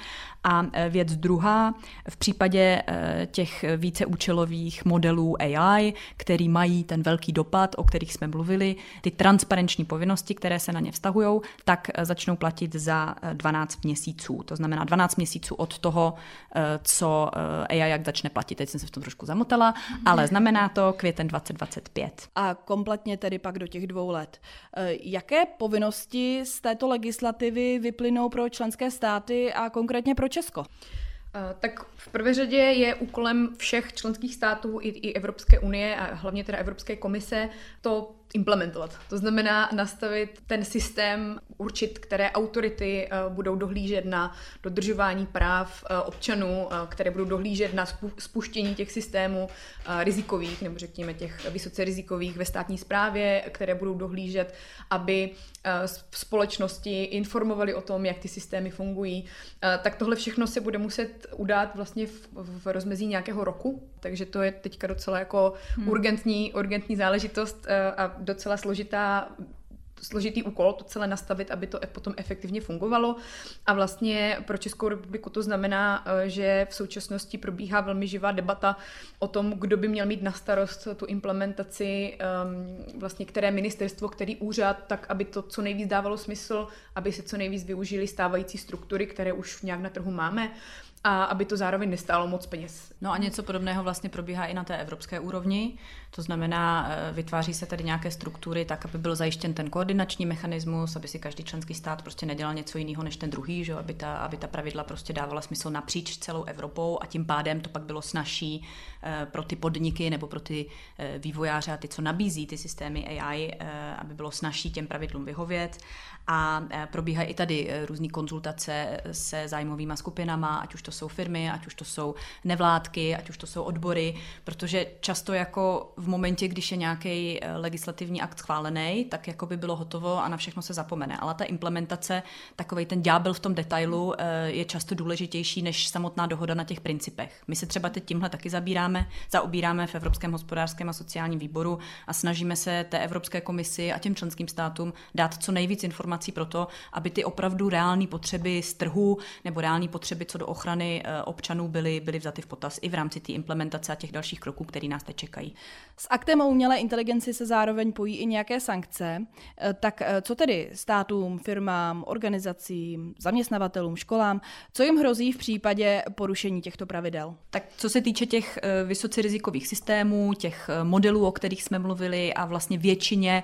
A věc druhá, v případě těch víceúčelových modelů AI, který mají ten velký dopad, o kterých jsme mluvili, ty transparenční povinnosti, které se na ně vztahují, tak eh, začnou platit za 12 eh, měsíců. To znamená 12 měsíců od toho, eh, co AI jak začne platit. Teď jsem se v tom trošku zamotala, ale znamená to květen 2025. A kompletně tedy pak do těch dvou let. Jaké povinnosti z této legislativy vyplynou pro členské státy a konkrétně pro Česko? Tak v prvé řadě je úkolem všech členských států i, i Evropské unie a hlavně teda Evropské komise to implementovat. To znamená nastavit ten systém, určit, které autority uh, budou dohlížet na dodržování práv uh, občanů, uh, které budou dohlížet na spuštění těch systémů rizikových, nebo řekněme těch vysoce rizikových ve státní správě, které budou dohlížet, aby společnosti informovali o tom, jak ty systémy fungují. Tak tohle všechno se bude muset udát vlastně v, v rozmezí nějakého roku, takže to je teďka docela jako hmm. urgentní, urgentní záležitost a docela složitá složitý úkol to celé nastavit, aby to potom efektivně fungovalo. A vlastně pro Českou republiku to znamená, eh, že v současnosti probíhá velmi živá debata o tom, kdo by měl mít na starost tu implementaci, vlastně které ministerstvo, který úřad, tak aby to co nejvíc dávalo smysl, aby se co nejvíc využili stávající struktury, které už nějak na trhu máme a aby to zároveň nestálo moc peněz. No a něco podobného vlastně probíhá i na té evropské úrovni. To znamená, eh, vytváří se tady nějaké struktury tak, aby byl zajištěn ten koordinační mechanismus, aby si každý členský stát prostě nedělal něco jiného než ten druhý, že? Aby, ta, aby ta pravidla prostě dávala smysl napříč celou Evropou a tím pádem to pak bylo snažší eh, pro ty podniky nebo pro ty eh, vývojáře a ty, co nabízí ty systémy AI, aby bylo snažší těm pravidlům vyhovět. A probíhají i tady různé konzultace se zájmovými skupinama, ať už to jsou firmy, ať už to jsou nevládky, ať už to jsou odbory, protože často jako v momentě, když je nějaký eh, legislativní akt schválený, tak jako by bylo hotovo a na všechno se zapomene. Ale ta implementace, takový ten ďábel v tom detailu eh, je často důležitější než samotná dohoda na těch principech. My se třeba teď tímhle taky zabíráme, zaobíráme v Evropském hospodářském a sociálním výboru a snažíme se té Evropské komisi a těm členským státům dát co nejvíc informací pro to, aby ty opravdu reální potřeby z trhu nebo reální potřeby co do ochrany eh, občanů byly, byly vzaty v potaz i v rámci té implementace a těch dalších kroků, které nás teď čekají. S aktem o umělé inteligenci se zároveň pojí i nějaké sankce. Eh, tak eh, co tedy státům, firmám, organizacím, zaměstnavatelům, školám, co jim hrozí v případě porušení těchto pravidel? Tak co se týče těch vysoce rizikových systémů, těch modelů, o kterých jsme mluvili a vlastně většině,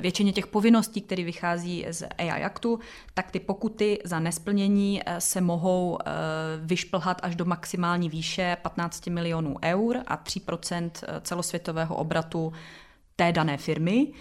většině těch povinností, které vychází z AI aktu, tak ty pokuty za nesplnění se mohou vyšplhat až do maximální výše 15 milionů eur a 3% celosvětového obratu té dané firmy.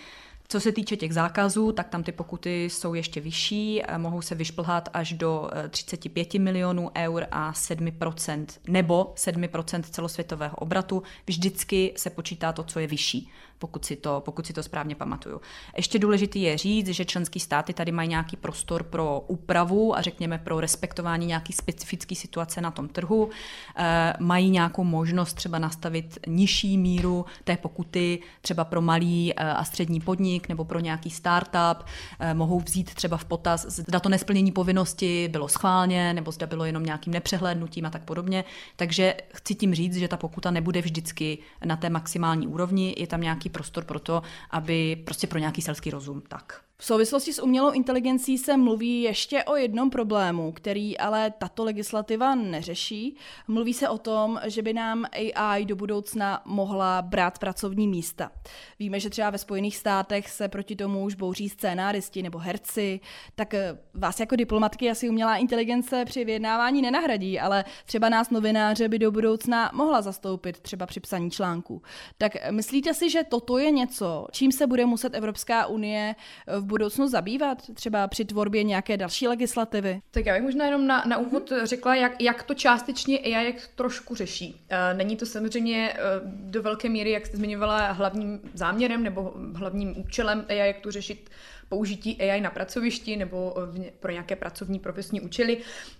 Co se týče těch zákazů, tak tam ty pokuty jsou ještě vyšší, mohou se vyšplhat až do 35 eh, milionů eur a 7% nebo 7% celosvětového obratu. Vždycky se počítá to, co je vyšší pokud si to, pokud si to správně pamatuju. Ještě důležitý je říct, že členské státy tady mají nějaký prostor pro úpravu a řekněme pro respektování nějaký specifické situace na tom trhu. E, mají nějakou možnost třeba nastavit nižší míru té pokuty třeba pro malý eh, a střední podnik nebo pro nějaký startup. E, mohou vzít třeba v potaz, zda to nesplnění povinnosti bylo schválně nebo zda bylo jenom nějakým nepřehlednutím a tak podobně. Takže chci tím říct, že ta pokuta nebude vždycky na té maximální úrovni, je tam nějaký prostor pro to, aby prostě pro nějaký selský rozum tak. V souvislosti s umělou inteligencí se mluví ještě o jednom problému, který ale tato legislativa neřeší. Mluví se o tom, že by nám AI do budoucna mohla brát pracovní místa. Víme, že třeba ve Spojených státech se proti tomu už bouří scénáristi nebo herci, tak eh, vás jako diplomatky asi umělá inteligence při vyjednávání nenahradí, ale třeba nás novináře by do budoucna mohla zastoupit třeba při psaní článků. Tak myslíte si, že toto je něco, čím se bude muset Evropská unie v budoucnu zabývat, třeba při tvorbě nějaké další legislativy? Tak já bych možná jenom na, na úvod mm-hmm. řekla, jak, jak to částečně AI jak trošku řeší. Eh, není to samozřejmě eh, do velké míry, jak jste zmiňovala, hlavním záměrem nebo hlavním účelem AI, jak to řešit použití AI na pracovišti nebo pro nějaké pracovní profesní účely,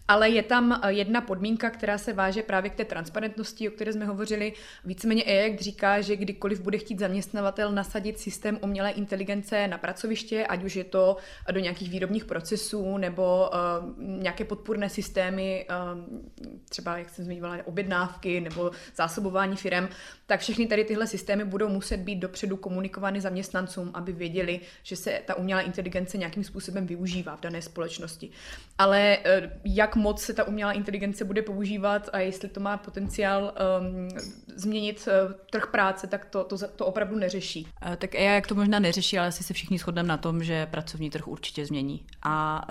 ale je tam eh, jedna podmínka, která se váže právě k té transparentnosti, o které jsme hovořili. Víceméně AI říká, že kdykoliv bude chtít zaměstnavatel nasadit systém umělé inteligence na pracoviště, ať už je to do nějakých výrobních procesů nebo uh, nějaké podpůrné systémy, uh, třeba, jak jsem zmiňovala, objednávky nebo zásobování firem, tak všechny tady tyhle systémy budou muset být dopředu komunikovány zaměstnancům, aby věděli, že se ta umělá inteligence nějakým způsobem využívá v dané společnosti. Ale eh, jak moc se ta umělá inteligence bude používat a jestli to má potenciál um, změnit uh, trh práce, tak to, to, to opravdu neřeší. Uh, tak AI jak to možná neřeší, ale asi se všichni shodneme na tom, že pracovní trh určitě změní. A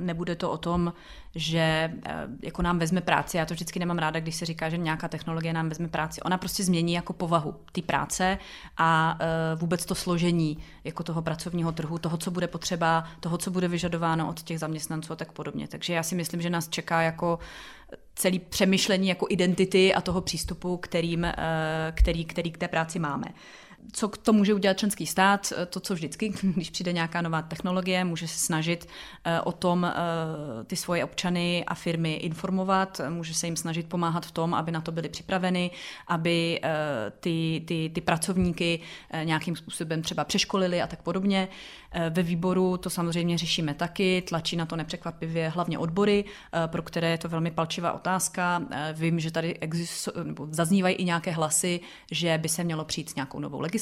nebude to o tom, že jako nám vezme práci. Já to vždycky nemám ráda, když se říká, že nějaká technologie nám vezme práci. Ona prostě změní jako povahu té práce a vůbec to složení jako toho pracovního trhu, toho, co bude potřeba, toho, co bude vyžadováno od těch zaměstnanců a tak podobně. Takže já si myslím, že nás čeká jako celý přemýšlení jako identity a toho přístupu, kterým, eh, který, který k té práci máme. Co to může udělat členský stát? To, co vždycky, když přijde nějaká nová technologie, může se snažit o tom ty svoje občany a firmy informovat, může se jim snažit pomáhat v tom, aby na to byli připraveni, aby ty, ty, ty pracovníky nějakým způsobem třeba přeškolili a tak podobně. Ve výboru to samozřejmě řešíme taky, tlačí na to nepřekvapivě hlavně odbory, pro které je to velmi palčivá otázka. Vím, že tady existu, nebo zaznívají i nějaké hlasy, že by se mělo přijít s nějakou novou legislativou,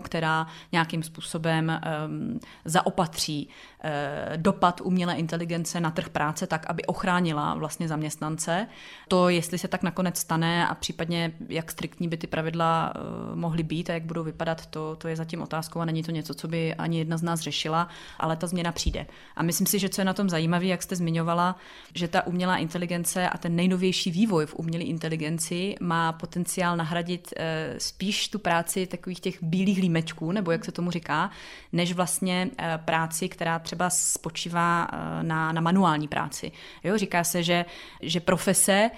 která nějakým způsobem um, zaopatří uh, dopad umělé inteligence na trh práce tak, aby ochránila vlastně zaměstnance. To, jestli se tak nakonec stane a případně jak striktní by ty pravidla uh, mohly být a jak budou vypadat, to, to je zatím otázkou a není to něco, co by ani jedna z nás řešila, ale ta změna přijde. A myslím si, že co je na tom zajímavé, jak jste zmiňovala, že ta umělá inteligence a ten nejnovější vývoj v umělé inteligenci má potenciál nahradit eh, spíš tu práci takových těch bílých límečků, nebo jak se tomu říká, než vlastně eh, práci, která třeba spočívá eh, na, na manuální práci. Jo, říká se, že, že profese,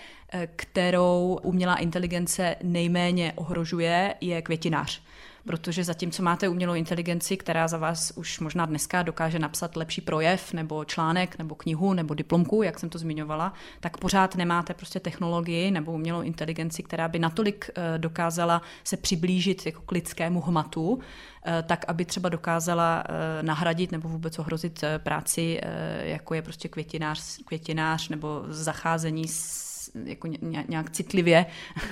kterou umělá inteligence nejméně ohrožuje, je květinář protože zatímco máte umělou inteligenci, která za vás už možná dneska dokáže napsat lepší projev, nebo článek, nebo knihu, nebo diplomku, jak jsem to zmiňovala, tak pořád nemáte prostě technologii nebo umělou inteligenci, která by natolik eh, dokázala se přiblížit jako k lidskému hmatu, eh, tak aby třeba dokázala eh, nahradit nebo vůbec ohrozit práci, jako je prostě květinář, květinář nebo zacházení s jako nějak citlivě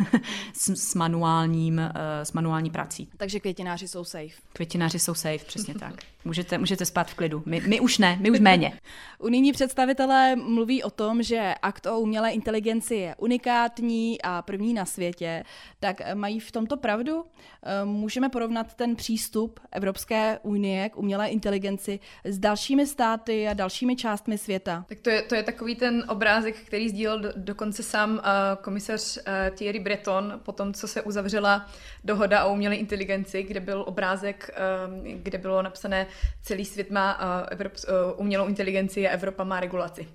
s, s, manuálním, eh, s manuální prací. Takže květináři jsou safe. Květináři jsou safe, přesně tak. Můžete, můžete spát v klidu. My, my už ne, my už méně. Unijní představitelé mluví o tom, že akt o umělé inteligenci je unikátní a první na světě. Tak mají v tomto pravdu? Eh, můžeme porovnat ten přístup Evropské unie k umělé inteligenci s dalšími státy a dalšími částmi světa? Tak to je, to je takový ten obrázek, který sdílel do, dokonce sám uh, komisař uh, Thierry Breton po tom, co se uzavřela dohoda o umělé inteligenci, kde byl obrázek, uh, kde bylo napsané celý svět má Evrop, uh, umělou inteligenci a Evropa má regulaci.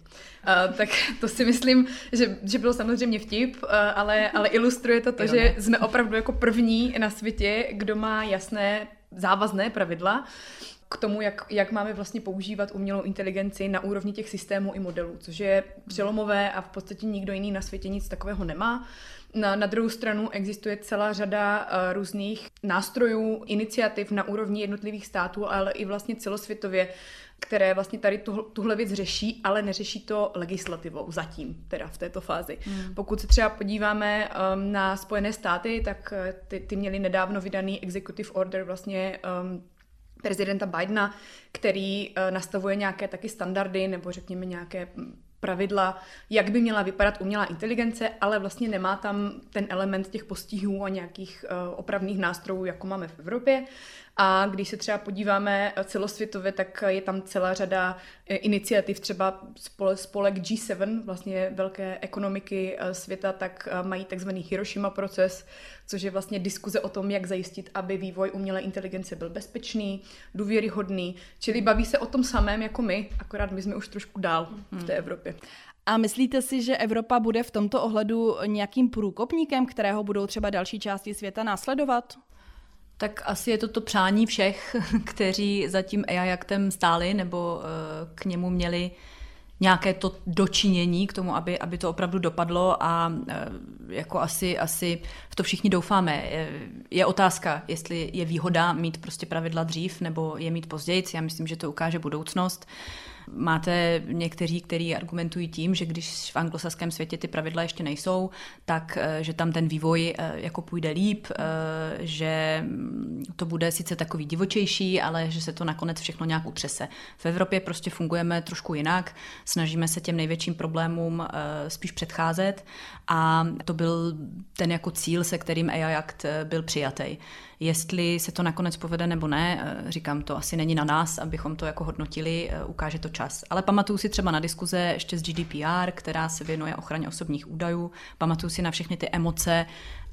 Tak to si myslím, že, že bylo samozřejmě vtip, ale, ale ilustruje to to, že jsme opravdu jako první na světě, kdo má jasné závazné pravidla k tomu, jak, jak máme vlastně používat umělou inteligenci na úrovni těch systémů i modelů, což je přelomové a v podstatě nikdo jiný na světě nic takového nemá. Na, na druhou stranu existuje celá řada uh, různých nástrojů, iniciativ na úrovni jednotlivých států, ale i vlastně celosvětově, které vlastně tady tu, tuhle věc řeší, ale neřeší to legislativou zatím, teda v této fázi. Hmm. Pokud se třeba podíváme um, na Spojené státy, tak uh, ty, ty měli nedávno vydaný executive order vlastně um, prezidenta Bidena, který uh, nastavuje nějaké taky standardy nebo řekněme nějaké pravidla, jak by měla vypadat umělá inteligence, ale vlastně nemá tam ten element těch postihů a nějakých uh, opravných nástrojů, jako máme v Evropě. A když se třeba podíváme celosvětově, tak je tam celá řada eh, iniciativ, třeba spolek G7, vlastně velké ekonomiky eh, světa, tak eh, mají takzvaný Hiroshima proces, což je vlastně diskuze o tom, jak zajistit, aby vývoj umělé inteligence byl bezpečný, důvěryhodný, čili baví se o tom samém jako my, akorát my jsme už trošku dál v té Evropě. A myslíte si, že Evropa bude v tomto ohledu nějakým průkopníkem, kterého budou třeba další části světa následovat? Tak asi je to to přání všech, kteří za tím AI aktem stáli nebo uh, k němu měli nějaké to dočinění k tomu, aby, aby to opravdu dopadlo a uh, jako asi, asi v to všichni doufáme. Je, je otázka, jestli je výhoda mít prostě pravidla dřív nebo je mít později. Já myslím, že to ukáže budoucnost. Uh, Máte někteří, kteří argumentují tím, že když v anglosaském světě ty pravidla ještě nejsou, tak eh, že tam ten vývoj eh, jako půjde líp, eh, že mm, to bude sice takový divočejší, ale že se to nakonec všechno nějak utřese. V Evropě prostě fungujeme trošku jinak, snažíme se těm největším problémům spíš předcházet a to byl ten jako cíl, se kterým AI Act byl přijatý. Jestli se to nakonec povede nebo ne, eh, říkám, to asi není na nás, abychom to jako hodnotili, eh, ukáže to čas. Ale pamatuju si třeba na diskuze ještě z GDPR, která se věnuje ochraně osobních údajů, pamatuju si na všechny ty emoce,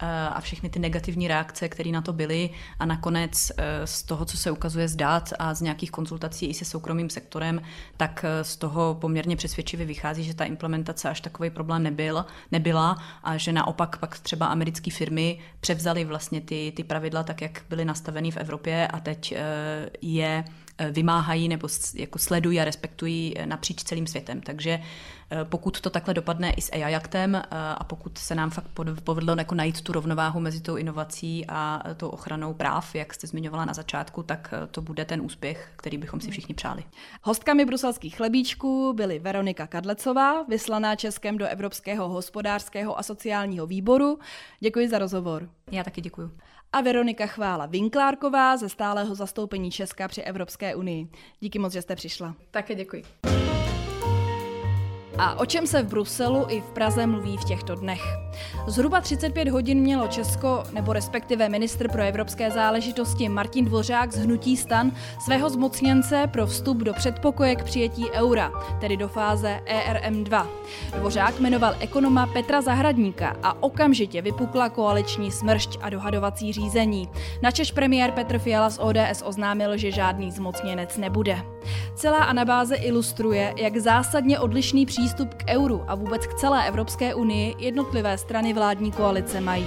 a všechny ty negativní reakce, které na to byly a nakonec eh, z toho, co se ukazuje z dat a z nějakých konzultací i se soukromým sektorem, tak eh, z toho poměrně přesvědčivě vychází, že ta implementace až takový problém nebyl, nebyla a že naopak pak třeba americké firmy převzaly vlastně ty, ty pravidla tak jak byly nastaveny v Evropě a teď je vymáhají nebo jako sledují a respektují napříč celým světem. Takže pokud to takhle dopadne i s AI aktem a pokud se nám fakt povedlo jako najít tu rovnováhu mezi tou inovací a tou ochranou práv, jak jste zmiňovala na začátku, tak to bude ten úspěch, který bychom si všichni přáli. Hostkami bruselských chlebíčků byly Veronika Kadlecová, vyslaná Českem do Evropského hospodářského a sociálního výboru. Děkuji za rozhovor. Já taky děkuji a Veronika Chvála Vinklárková ze stálého zastoupení Česka při Evropské unii. Díky moc, že jste přišla. Také děkuji. A o čem se v Bruselu i v Praze mluví v těchto dnech? Zhruba 35 hodin mělo Česko, nebo respektive ministr pro evropské záležitosti Martin Dvořák z Hnutí stan svého zmocněnce pro vstup do předpokoje k přijetí eura, tedy do fáze ERM2. Dvořák jmenoval ekonoma Petra Zahradníka a okamžitě vypukla koaliční smršť a dohadovací řízení. Načež premiér Petr Fiala z ODS oznámil, že žádný zmocněnec nebude. Celá anabáze ilustruje, jak zásadně odlišný přístup k euru a vůbec k celé Evropské unii jednotlivé strany vládní koalice mají.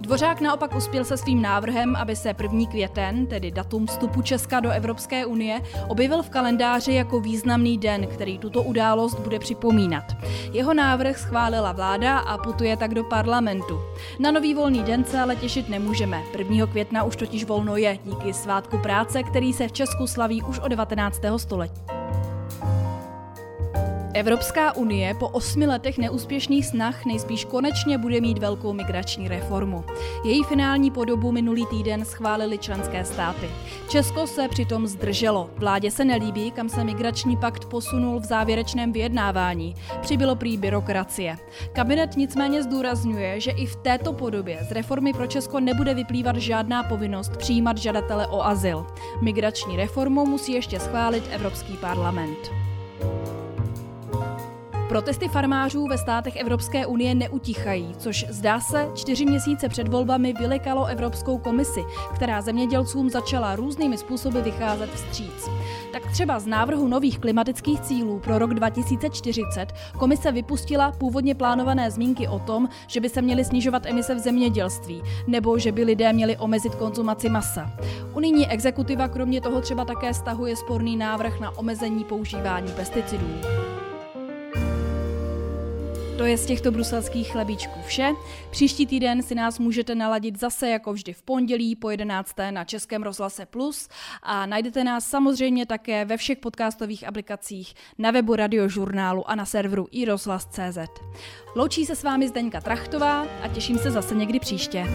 Dvořák naopak uspěl se svým návrhem, aby se 1. květen, tedy datum vstupu Česka do Evropské unie, objevil v kalendáři jako významný den, který tuto událost bude připomínat. Jeho návrh schválila vláda a putuje tak do parlamentu. Na nový volný den se ale těšit nemůžeme. 1. května už totiž volno je díky svátku práce, který se v Česku slaví už od 19. století. Evropská unie po osmi letech neúspěšných snah nejspíš konečně bude mít velkou migrační reformu. Její finální podobu minulý týden schválili členské státy. Česko se přitom zdrželo. Vládě se nelíbí, kam se migrační pakt posunul v závěrečném vyjednávání. Přibylo prý byrokracie. Kabinet nicméně zdůrazňuje, že i v této podobě z reformy pro Česko nebude vyplývat žádná povinnost přijímat žadatele o azyl. Migrační reformu musí ještě schválit Evropský parlament. Protesty farmářů ve státech Evropské unie neutichají, což zdá se čtyři měsíce před volbami vylekalo Evropskou komisi, která zemědělcům začala různými způsoby vycházet vstříc. Tak třeba z návrhu nových klimatických cílů pro rok 2040 komise vypustila původně plánované zmínky o tom, že by se měly snižovat emise v zemědělství, nebo že by lidé měli omezit konzumaci masa. Unijní exekutiva kromě toho třeba také stahuje sporný návrh na omezení používání pesticidů. To je z těchto bruselských chlebíčků vše. Příští týden si nás můžete naladit zase jako vždy v pondělí po 11. na Českém rozhlase Plus a najdete nás samozřejmě také ve všech podcastových aplikacích, na webu radiožurnálu a na serveru iRozhlas.cz. Loučí se s vámi Zdeňka Trachtová a těším se zase někdy příště.